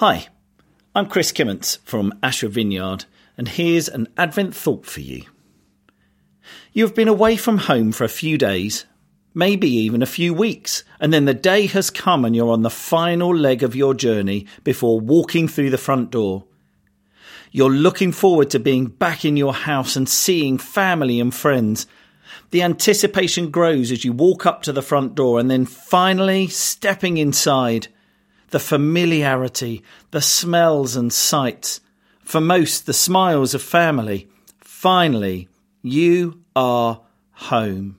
Hi, I'm Chris Kimmons from Ashford Vineyard, and here's an Advent thought for you. You have been away from home for a few days, maybe even a few weeks, and then the day has come and you're on the final leg of your journey before walking through the front door. You're looking forward to being back in your house and seeing family and friends. The anticipation grows as you walk up to the front door and then finally stepping inside the familiarity, the smells and sights, for most the smiles of family. Finally, you are home.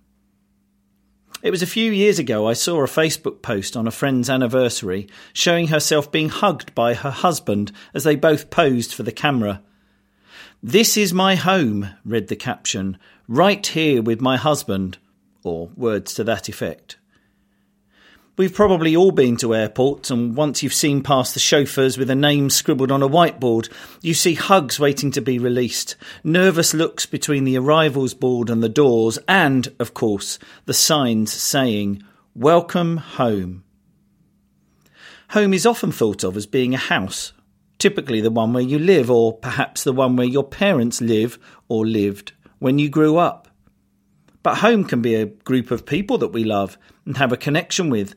It was a few years ago I saw a Facebook post on a friend's anniversary showing herself being hugged by her husband as they both posed for the camera. This is my home, read the caption, right here with my husband, or words to that effect. We've probably all been to airports, and once you've seen past the chauffeurs with a name scribbled on a whiteboard, you see hugs waiting to be released, nervous looks between the arrivals board and the doors, and, of course, the signs saying, Welcome home. Home is often thought of as being a house, typically the one where you live, or perhaps the one where your parents live or lived when you grew up. But home can be a group of people that we love and have a connection with,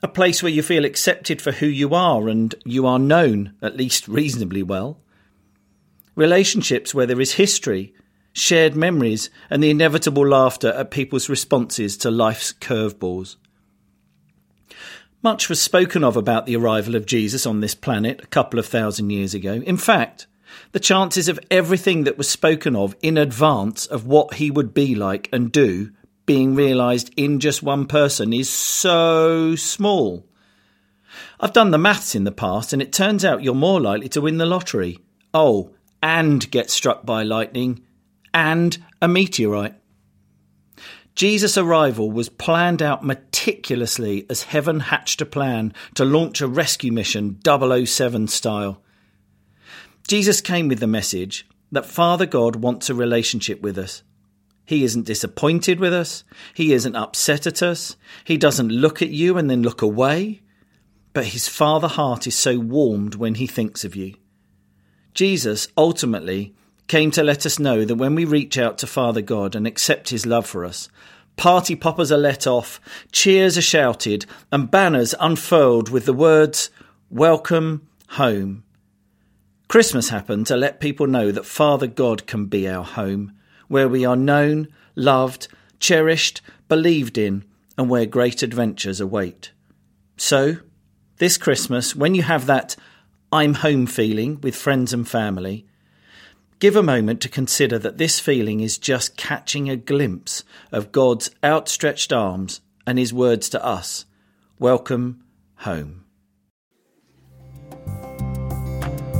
a place where you feel accepted for who you are and you are known, at least reasonably well. Relationships where there is history, shared memories, and the inevitable laughter at people's responses to life's curveballs. Much was spoken of about the arrival of Jesus on this planet a couple of thousand years ago. In fact, the chances of everything that was spoken of in advance of what he would be like and do being realised in just one person is so small. I've done the maths in the past, and it turns out you're more likely to win the lottery. Oh, and get struck by lightning, and a meteorite. Jesus' arrival was planned out meticulously as heaven hatched a plan to launch a rescue mission 007 style. Jesus came with the message that Father God wants a relationship with us. He isn't disappointed with us. He isn't upset at us. He doesn't look at you and then look away. But his Father heart is so warmed when he thinks of you. Jesus ultimately came to let us know that when we reach out to Father God and accept his love for us, party poppers are let off, cheers are shouted, and banners unfurled with the words, Welcome home. Christmas happened to let people know that Father God can be our home, where we are known, loved, cherished, believed in, and where great adventures await. So, this Christmas, when you have that I'm home feeling with friends and family, give a moment to consider that this feeling is just catching a glimpse of God's outstretched arms and His words to us Welcome home.